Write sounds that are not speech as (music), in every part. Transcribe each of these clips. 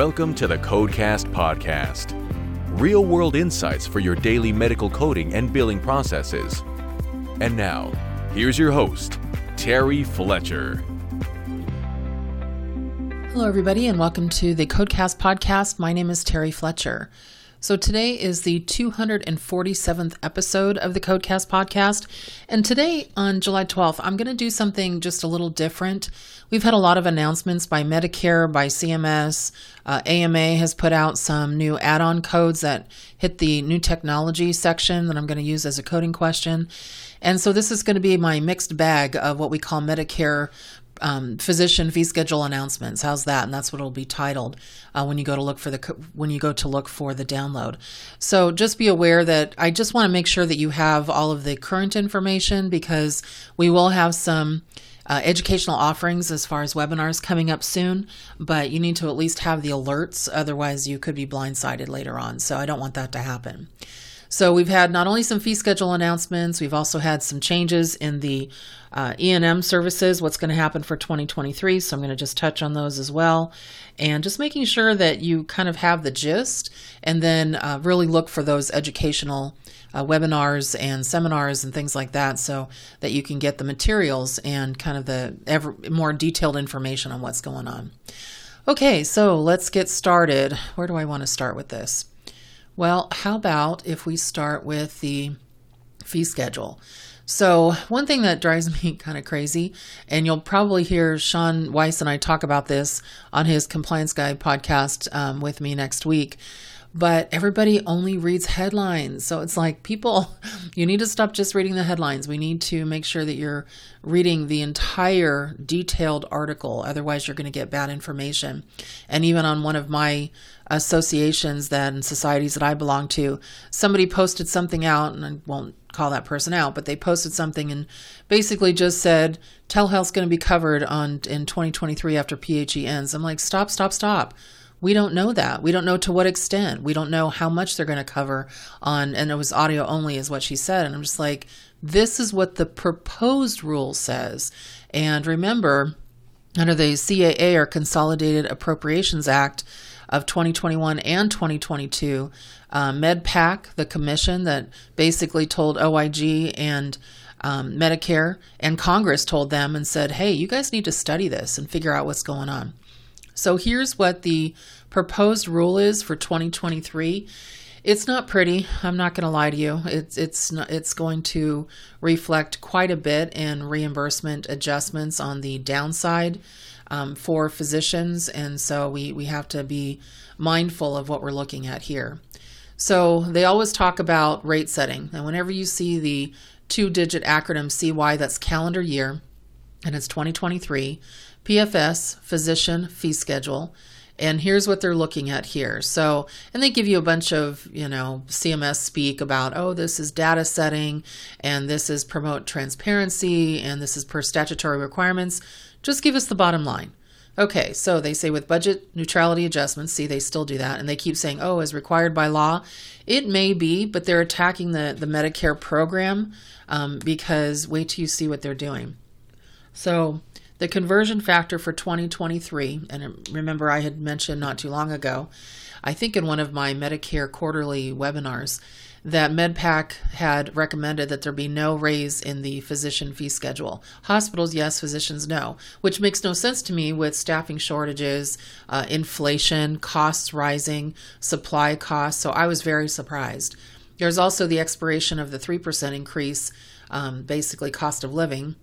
Welcome to the Codecast Podcast. Real world insights for your daily medical coding and billing processes. And now, here's your host, Terry Fletcher. Hello, everybody, and welcome to the Codecast Podcast. My name is Terry Fletcher. So today is the 247th episode of the Codecast podcast. And today on July 12th, I'm going to do something just a little different. We've had a lot of announcements by Medicare, by CMS. Uh, AMA has put out some new add on codes that hit the new technology section that I'm going to use as a coding question. And so this is going to be my mixed bag of what we call Medicare um, physician fee schedule announcements. How's that? And that's what it'll be titled uh, when you go to look for the when you go to look for the download. So just be aware that I just want to make sure that you have all of the current information because we will have some. Uh, educational offerings as far as webinars coming up soon, but you need to at least have the alerts. Otherwise, you could be blindsided later on. So I don't want that to happen. So we've had not only some fee schedule announcements, we've also had some changes in the uh, E&M services, what's going to happen for 2023. So I'm going to just touch on those as well. And just making sure that you kind of have the gist and then uh, really look for those educational uh, webinars and seminars and things like that so that you can get the materials and kind of the ever more detailed information on what's going on. Okay, so let's get started. Where do I want to start with this? Well, how about if we start with the fee schedule? So, one thing that drives (laughs) me kind of crazy, and you'll probably hear Sean Weiss and I talk about this on his Compliance Guide podcast um, with me next week, but everybody only reads headlines. So it's like people, (laughs) you need to stop just reading the headlines. We need to make sure that you're reading the entire detailed article. Otherwise, you're going to get bad information. And even on one of my associations and societies that I belong to, somebody posted something out, and I won't call that person out, but they posted something and basically just said telehealth's going to be covered on in 2023 after PHE ends. I'm like, stop, stop, stop we don't know that. We don't know to what extent. We don't know how much they're going to cover on, and it was audio only, is what she said. And I'm just like, this is what the proposed rule says. And remember, under the CAA or Consolidated Appropriations Act of 2021 and 2022, uh, MedPAC, the commission that basically told OIG and um, Medicare and Congress told them and said, hey, you guys need to study this and figure out what's going on. So here's what the proposed rule is for 2023. It's not pretty. I'm not going to lie to you. It's it's not, it's going to reflect quite a bit in reimbursement adjustments on the downside um, for physicians, and so we we have to be mindful of what we're looking at here. So they always talk about rate setting, and whenever you see the two-digit acronym CY, that's calendar year, and it's 2023 PFS, physician fee schedule. And here's what they're looking at here. So, and they give you a bunch of, you know, CMS speak about, oh, this is data setting and this is promote transparency and this is per statutory requirements. Just give us the bottom line. Okay, so they say with budget neutrality adjustments, see, they still do that. And they keep saying, oh, as required by law. It may be, but they're attacking the, the Medicare program um, because wait till you see what they're doing. So, the conversion factor for 2023, and remember I had mentioned not too long ago, I think in one of my Medicare quarterly webinars, that MedPAC had recommended that there be no raise in the physician fee schedule. Hospitals, yes, physicians, no, which makes no sense to me with staffing shortages, uh, inflation, costs rising, supply costs. So I was very surprised. There's also the expiration of the 3% increase, um, basically cost of living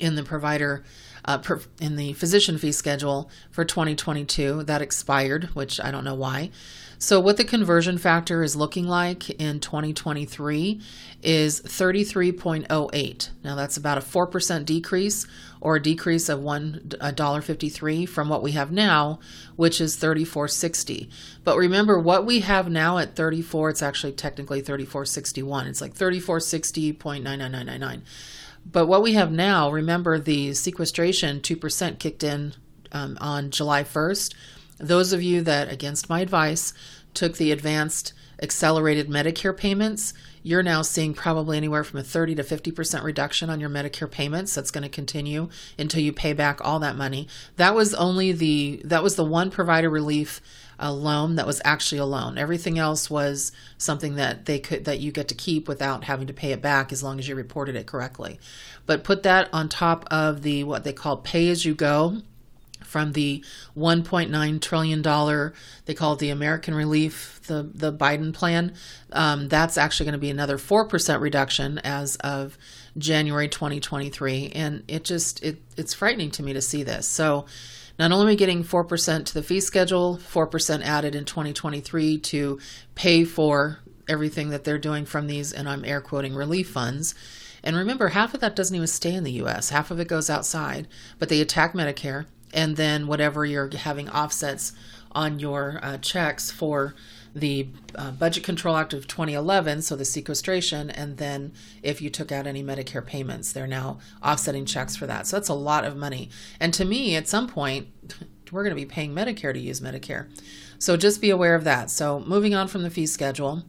in the provider uh, per, in the physician fee schedule for 2022 that expired, which I don't know why. So, what the conversion factor is looking like in 2023 is 33.08. Now, that's about a 4% decrease or a decrease of $1.53 from what we have now, which is 34.60. But remember, what we have now at 34, it's actually technically 34.61. It's like 34.60.99999. But what we have now, remember the sequestration 2% kicked in um, on July 1st. Those of you that, against my advice, took the advanced accelerated Medicare payments, you're now seeing probably anywhere from a 30 to 50% reduction on your Medicare payments. That's going to continue until you pay back all that money. That was only the that was the one provider relief a loan that was actually a loan. Everything else was something that they could that you get to keep without having to pay it back as long as you reported it correctly. But put that on top of the what they call pay as you go from the 1.9 trillion dollar they call it the American Relief the the Biden plan um, that's actually going to be another 4% reduction as of January 2023 and it just it it's frightening to me to see this so not only are we getting 4% to the fee schedule, 4% added in 2023 to pay for everything that they're doing from these, and I'm air quoting relief funds. And remember, half of that doesn't even stay in the US, half of it goes outside, but they attack Medicare, and then whatever you're having offsets on your uh, checks for the uh, Budget Control Act of 2011, so the sequestration, and then if you took out any Medicare payments, they're now offsetting checks for that. So that's a lot of money. And to me, at some point, (laughs) we're going to be paying Medicare to use Medicare. So just be aware of that. So moving on from the fee schedule.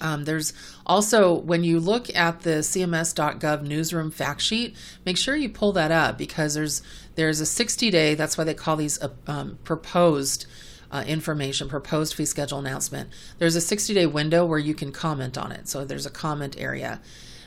Um, there's also, when you look at the CMS.gov newsroom fact sheet, make sure you pull that up because there's there's a 60 day. That's why they call these uh, um, proposed uh, information, proposed fee schedule announcement. There's a 60 day window where you can comment on it. So there's a comment area.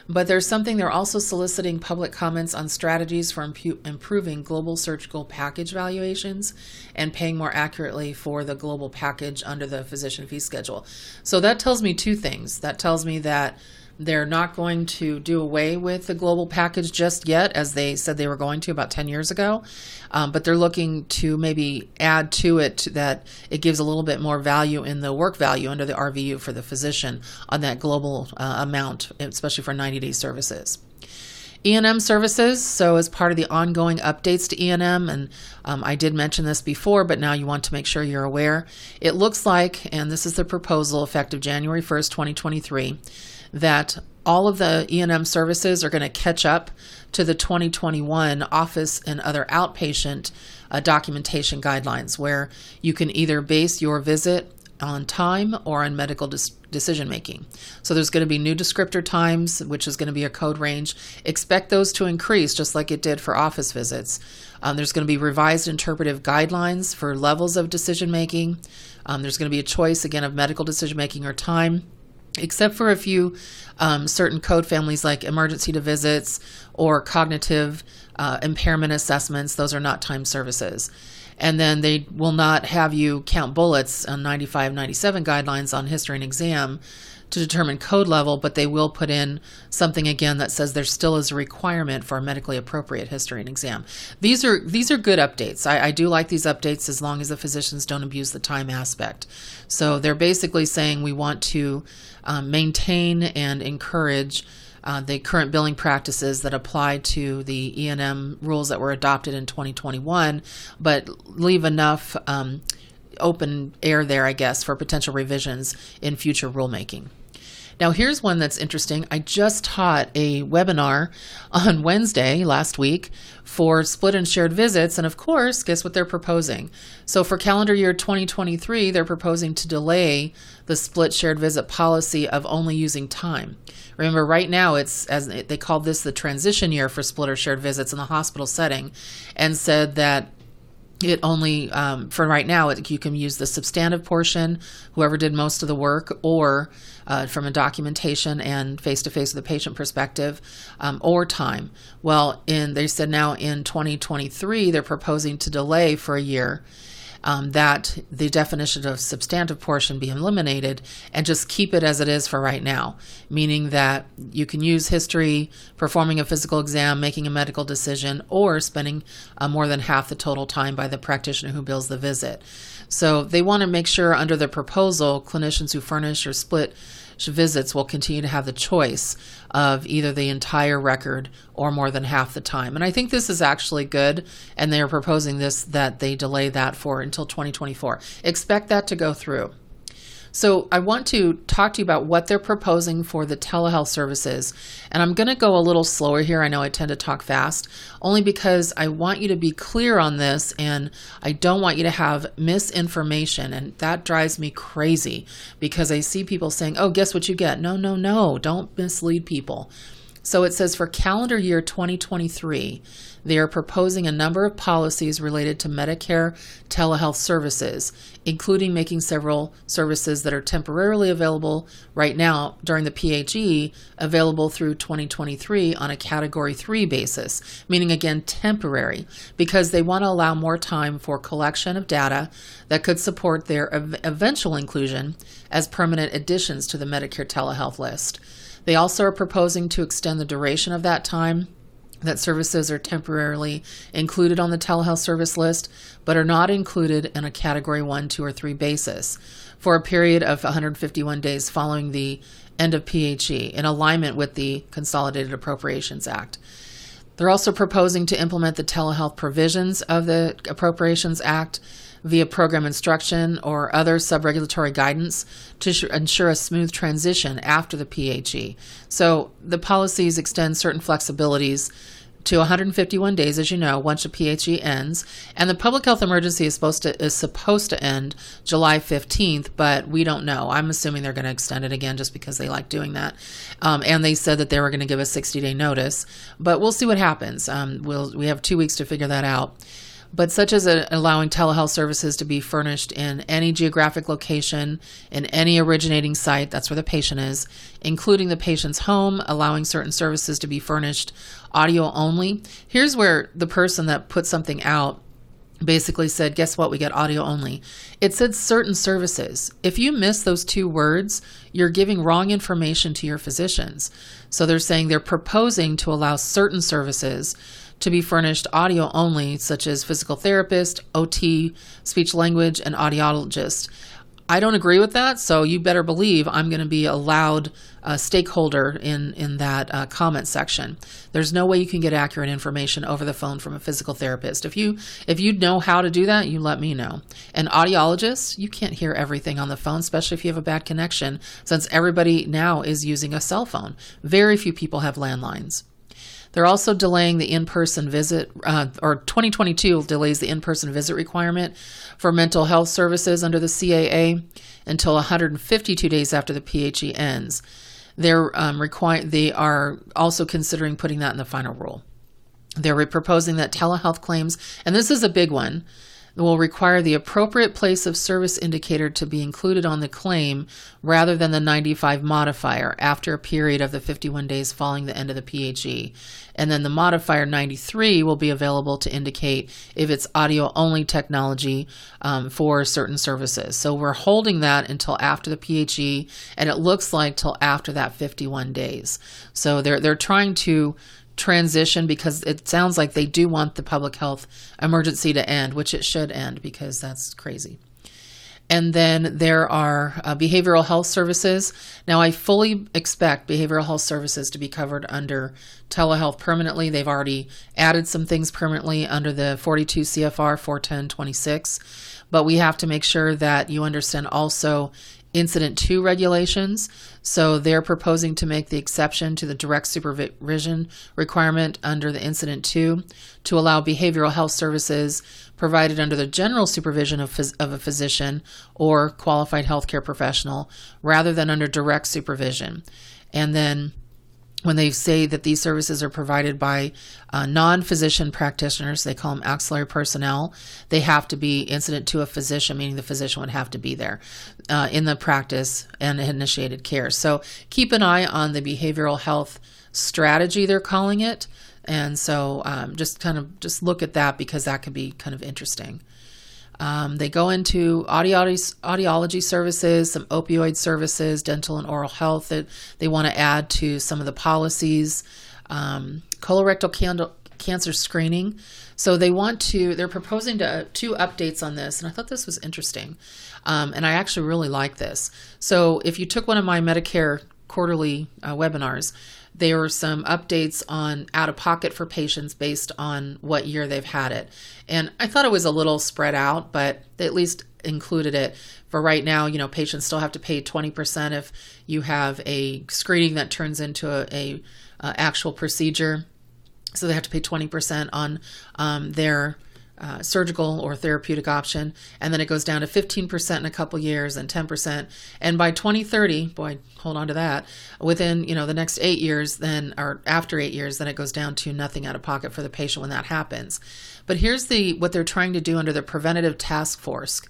But there's something they're also soliciting public comments on strategies for impu- improving global surgical package valuations and paying more accurately for the global package under the physician fee schedule. So that tells me two things. That tells me that they're not going to do away with the global package just yet, as they said they were going to about 10 years ago. Um, but they're looking to maybe add to it that it gives a little bit more value in the work value under the RVU for the physician on that global uh, amount, especially for 90 day services. E&M services. So, as part of the ongoing updates to E&M, and um, I did mention this before, but now you want to make sure you're aware. It looks like, and this is the proposal effective January 1st, 2023 that all of the E&M services are going to catch up to the 2021 office and other outpatient uh, documentation guidelines, where you can either base your visit on time or on medical dis- decision making. So there's going to be new descriptor times, which is going to be a code range. Expect those to increase just like it did for office visits. Um, there's going to be revised interpretive guidelines for levels of decision making. Um, there's going to be a choice again of medical decision making or time except for a few um, certain code families like emergency to visits or cognitive uh, impairment assessments. Those are not time services. And then they will not have you count bullets on 95, 97 guidelines on history and exam to determine code level, but they will put in something again that says there still is a requirement for a medically appropriate history and exam. These are these are good updates. I, I do like these updates as long as the physicians don't abuse the time aspect. So they're basically saying we want to um, maintain and encourage. Uh, the current billing practices that apply to the E&M rules that were adopted in 2021, but leave enough um, open air there, I guess, for potential revisions in future rulemaking. Now, here's one that's interesting. I just taught a webinar on Wednesday last week for split and shared visits. And of course, guess what they're proposing? So, for calendar year 2023, they're proposing to delay the split shared visit policy of only using time. Remember, right now, it's as they called this the transition year for split or shared visits in the hospital setting, and said that it only um, for right now it, you can use the substantive portion whoever did most of the work or uh, from a documentation and face-to-face with the patient perspective um, or time. Well in they said now in 2023 they're proposing to delay for a year um, that the definition of substantive portion be eliminated and just keep it as it is for right now, meaning that you can use history, performing a physical exam, making a medical decision, or spending uh, more than half the total time by the practitioner who bills the visit. So they want to make sure under the proposal, clinicians who furnish or split visits will continue to have the choice of either the entire record or more than half the time. And I think this is actually good. And they are proposing this that they delay that for until 2024. Expect that to go through. So I want to talk to you about what they're proposing for the telehealth services. And I'm going to go a little slower here. I know I tend to talk fast, only because I want you to be clear on this and I don't want you to have misinformation. And that drives me crazy because I see people saying, oh, guess what you get? No, no, no. Don't mislead people. So it says for calendar year 2023, they are proposing a number of policies related to Medicare telehealth services, including making several services that are temporarily available right now during the PHE available through 2023 on a category 3 basis, meaning again temporary, because they want to allow more time for collection of data that could support their ev- eventual inclusion as permanent additions to the Medicare telehealth list. They also are proposing to extend the duration of that time that services are temporarily included on the telehealth service list, but are not included in a category 1, 2, or 3 basis for a period of 151 days following the end of PHE in alignment with the Consolidated Appropriations Act. They're also proposing to implement the telehealth provisions of the Appropriations Act via program instruction or other subregulatory guidance to ensure a smooth transition after the PHE. So the policies extend certain flexibilities to 151 days, as you know, once the PHE ends, and the public health emergency is supposed to is supposed to end July 15th, but we don't know. I'm assuming they're going to extend it again just because they like doing that, um, and they said that they were going to give a 60 day notice, but we'll see what happens. Um, we'll we have two weeks to figure that out but such as a, allowing telehealth services to be furnished in any geographic location, in any originating site, that's where the patient is, including the patient's home, allowing certain services to be furnished audio only. Here's where the person that put something out basically said, Guess what? We get audio only. It said certain services. If you miss those two words, you're giving wrong information to your physicians. So they're saying they're proposing to allow certain services to be furnished audio only, such as physical therapist, OT, speech language, and audiologist. I don't agree with that, so you better believe I'm going to be a loud uh, stakeholder in in that uh, comment section. There's no way you can get accurate information over the phone from a physical therapist. If you if you know how to do that, you let me know. An audiologist, you can't hear everything on the phone, especially if you have a bad connection, since everybody now is using a cell phone. Very few people have landlines. They're also delaying the in person visit, uh, or 2022 delays the in person visit requirement for mental health services under the CAA until 152 days after the PHE ends. They're um, require, they are also considering putting that in the final rule. They're proposing that telehealth claims, and this is a big one, will require the appropriate place of service indicator to be included on the claim rather than the 95 modifier after a period of the 51 days following the end of the PHE. And then the modifier 93 will be available to indicate if it's audio only technology um, for certain services. So we're holding that until after the PHE, and it looks like till after that 51 days. So they're they're trying to transition because it sounds like they do want the public health emergency to end, which it should end because that's crazy. And then there are uh, behavioral health services. Now, I fully expect behavioral health services to be covered under telehealth permanently. They've already added some things permanently under the 42 CFR 41026. But we have to make sure that you understand also Incident to regulations. So they're proposing to make the exception to the direct supervision requirement under the Incident 2 to allow behavioral health services provided under the general supervision of, phys- of a physician or qualified healthcare professional rather than under direct supervision. And then when they say that these services are provided by uh, non physician practitioners, they call them auxiliary personnel, they have to be incident to a physician, meaning the physician would have to be there uh, in the practice and initiated care. So keep an eye on the behavioral health strategy, they're calling it. And so um, just kind of just look at that because that could be kind of interesting. Um, they go into audiology, audiology services, some opioid services, dental and oral health that they want to add to some of the policies, um, colorectal can- cancer screening. So they want to, they're proposing to, two updates on this, and I thought this was interesting. Um, and I actually really like this. So if you took one of my Medicare quarterly uh, webinars, there were some updates on out of pocket for patients based on what year they've had it. And I thought it was a little spread out, but they at least included it. For right now, you know, patients still have to pay 20% if you have a screening that turns into a, a, a actual procedure. So they have to pay 20% on um, their uh, surgical or therapeutic option, and then it goes down to 15% in a couple years and 10%. And by 2030, boy, hold on to that. Within you know the next eight years, then or after eight years, then it goes down to nothing out of pocket for the patient when that happens. But here's the what they're trying to do under the preventative task force,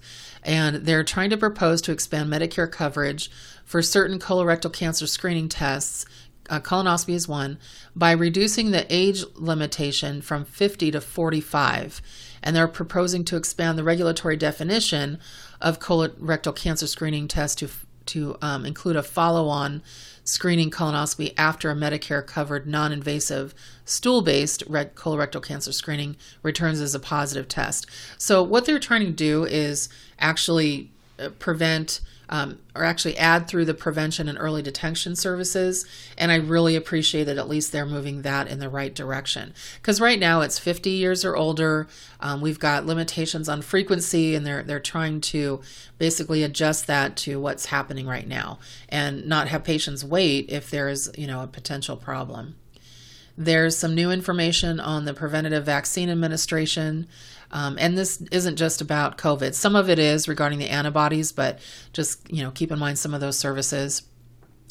and they're trying to propose to expand Medicare coverage for certain colorectal cancer screening tests uh, colonoscopy is one, by reducing the age limitation from 50 to 45. And they're proposing to expand the regulatory definition of colorectal cancer screening test to, to um, include a follow on screening colonoscopy after a Medicare covered non invasive stool based colorectal cancer screening returns as a positive test. So, what they're trying to do is actually uh, prevent um, or actually add through the prevention and early detection services. And I really appreciate that at least they're moving that in the right direction. Because right now it's 50 years or older. Um, we've got limitations on frequency, and they're they're trying to basically adjust that to what's happening right now, and not have patients wait if there is you know a potential problem. There's some new information on the preventative vaccine administration. Um, and this isn't just about COVID. Some of it is regarding the antibodies, but just you know keep in mind some of those services.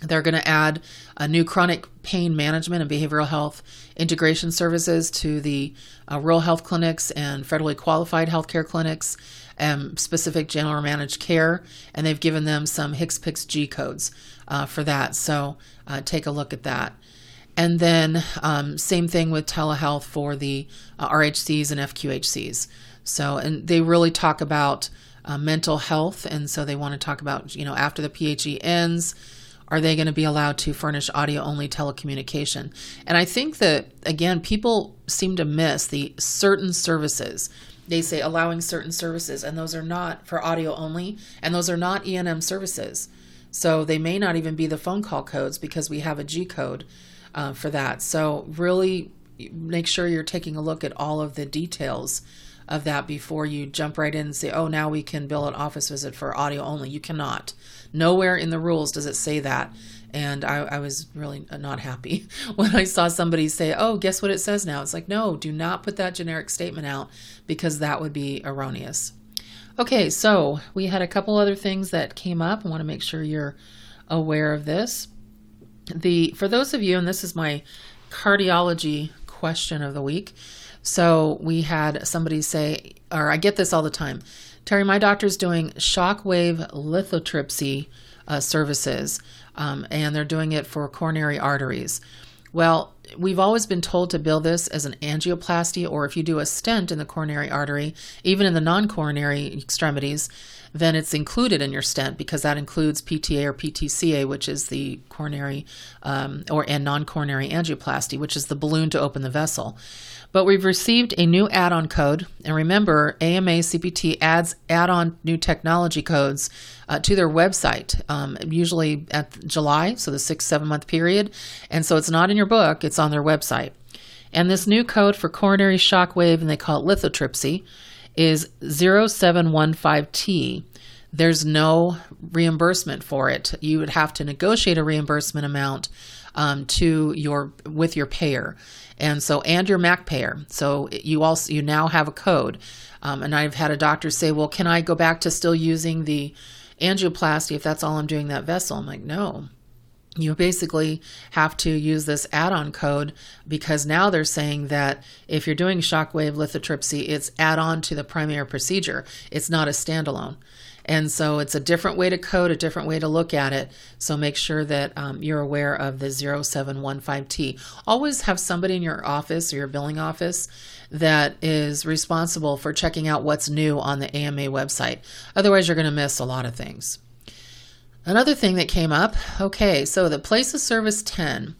They're going to add a new chronic pain management and behavioral health integration services to the uh, rural health clinics and federally qualified healthcare clinics, and specific general managed care, and they've given them some HCPCS G codes uh, for that. So uh, take a look at that. And then um, same thing with telehealth for the uh, RHCs and FQHCs. So, and they really talk about uh, mental health, and so they want to talk about, you know, after the PHE ends, are they going to be allowed to furnish audio only telecommunication? And I think that again, people seem to miss the certain services. They say allowing certain services, and those are not for audio only, and those are not E&M services. So they may not even be the phone call codes because we have a G code uh, for that. So, really make sure you're taking a look at all of the details of that before you jump right in and say, oh, now we can bill an office visit for audio only. You cannot. Nowhere in the rules does it say that. And I, I was really not happy (laughs) when I saw somebody say, oh, guess what it says now? It's like, no, do not put that generic statement out because that would be erroneous. Okay, so we had a couple other things that came up. I want to make sure you're aware of this the for those of you, and this is my cardiology question of the week. So we had somebody say, or I get this all the time. Terry, my doctor's doing shockwave lithotripsy uh, services, um, and they're doing it for coronary arteries. Well, we've always been told to bill this as an angioplasty, or if you do a stent in the coronary artery, even in the non coronary extremities, then it's included in your stent because that includes PTA or PTCA, which is the coronary um, or and non-coronary angioplasty, which is the balloon to open the vessel. But we've received a new add-on code, and remember, AMA CPT adds add-on new technology codes uh, to their website, um, usually at July, so the six seven month period, and so it's not in your book; it's on their website. And this new code for coronary shock wave, and they call it lithotripsy, is 0715T. There's no reimbursement for it. You would have to negotiate a reimbursement amount um, to your with your payer, and so and your MAC payer. So you also you now have a code. Um, and I've had a doctor say, "Well, can I go back to still using the angioplasty if that's all I'm doing that vessel?" I'm like, "No, you basically have to use this add-on code because now they're saying that if you're doing shockwave lithotripsy, it's add-on to the primary procedure. It's not a standalone. And so it's a different way to code, a different way to look at it. So make sure that um, you're aware of the 0715T. Always have somebody in your office or your billing office that is responsible for checking out what's new on the AMA website. Otherwise, you're going to miss a lot of things. Another thing that came up okay, so the place of service 10.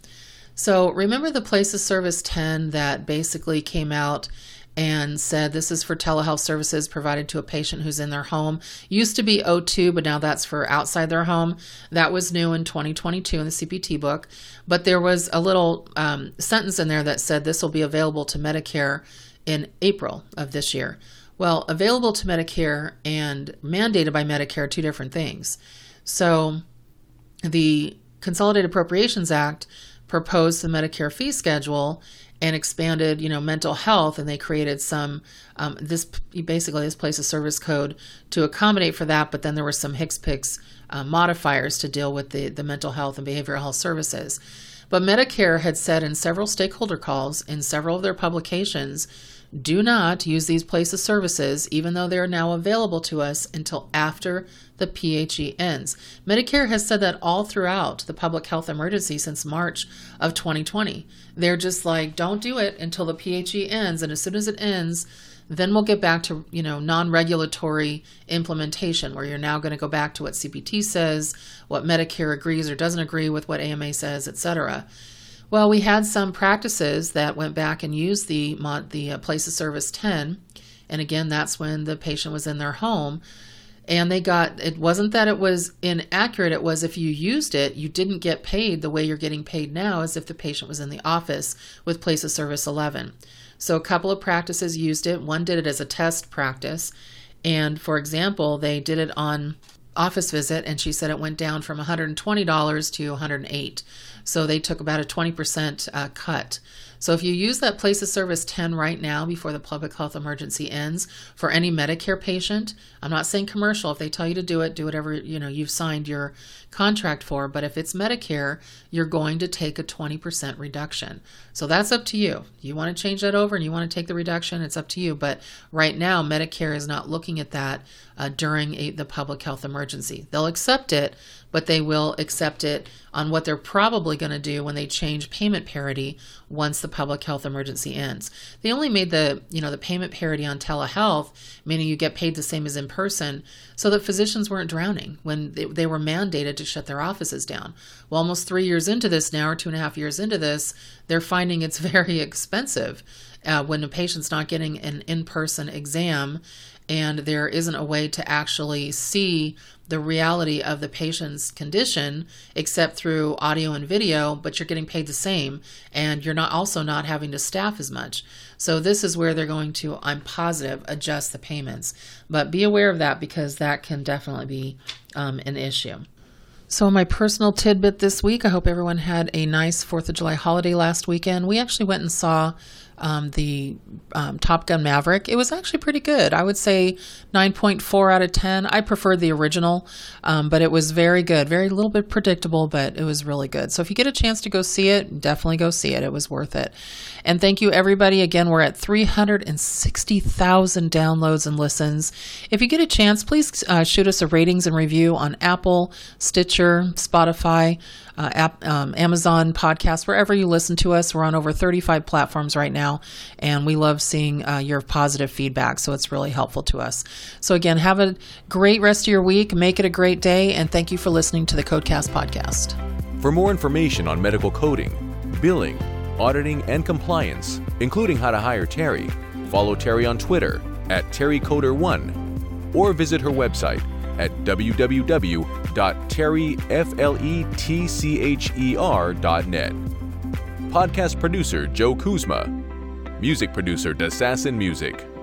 So remember the place of service 10 that basically came out and said this is for telehealth services provided to a patient who's in their home. Used to be O2, but now that's for outside their home. That was new in 2022 in the CPT book. But there was a little um, sentence in there that said this will be available to Medicare in April of this year. Well, available to Medicare and mandated by Medicare are two different things. So the Consolidated Appropriations Act proposed the Medicare fee schedule and expanded, you know, mental health, and they created some um, this basically this place a service code to accommodate for that. But then there were some HCPCS uh, modifiers to deal with the the mental health and behavioral health services. But Medicare had said in several stakeholder calls in several of their publications do not use these places services, even though they are now available to us, until after the PHE ends. Medicare has said that all throughout the public health emergency since March of 2020. They're just like, don't do it until the PHE ends, and as soon as it ends, then we'll get back to you know non-regulatory implementation where you're now going to go back to what cpt says what medicare agrees or doesn't agree with what ama says etc well, we had some practices that went back and used the the uh, place of service 10, and again, that's when the patient was in their home, and they got it wasn't that it was inaccurate. It was if you used it, you didn't get paid the way you're getting paid now, as if the patient was in the office with place of service 11. So a couple of practices used it. One did it as a test practice, and for example, they did it on office visit and she said it went down from $120 to 108 so they took about a 20% uh, cut so if you use that place of service 10 right now before the public health emergency ends for any Medicare patient, I'm not saying commercial. If they tell you to do it, do whatever you know you've signed your contract for. But if it's Medicare, you're going to take a 20% reduction. So that's up to you. You want to change that over and you want to take the reduction, it's up to you. But right now, Medicare is not looking at that uh, during a, the public health emergency. They'll accept it, but they will accept it on what they're probably going to do when they change payment parity once the public health emergency ends. They only made the, you know, the payment parity on telehealth, meaning you get paid the same as in person, so that physicians weren't drowning when they, they were mandated to shut their offices down. Well, almost three years into this now, or two and a half years into this, they're finding it's (laughs) very expensive uh, when a patient's not getting an in-person exam and there isn't a way to actually see the reality of the patient's condition except through audio and video but you're getting paid the same and you're not also not having to staff as much. So this is where they're going to i'm positive adjust the payments. But be aware of that because that can definitely be um, an issue. So, my personal tidbit this week I hope everyone had a nice 4th of July holiday last weekend. We actually went and saw um, the um, Top Gun Maverick. It was actually pretty good. I would say 9.4 out of 10. I preferred the original, um, but it was very good. Very little bit predictable, but it was really good. So if you get a chance to go see it, definitely go see it. It was worth it. And thank you, everybody. Again, we're at 360,000 downloads and listens. If you get a chance, please uh, shoot us a ratings and review on Apple, Stitcher, Spotify uh, app, um, Amazon podcast, wherever you listen to us. We're on over 35 platforms right and we love seeing uh, your positive feedback. So it's really helpful to us. So, again, have a great rest of your week. Make it a great day, and thank you for listening to the Codecast podcast. For more information on medical coding, billing, auditing, and compliance, including how to hire Terry, follow Terry on Twitter at TerryCoder1 or visit her website at www.terryfletcher.net. Podcast producer Joe Kuzma. Music producer Dassassin Music.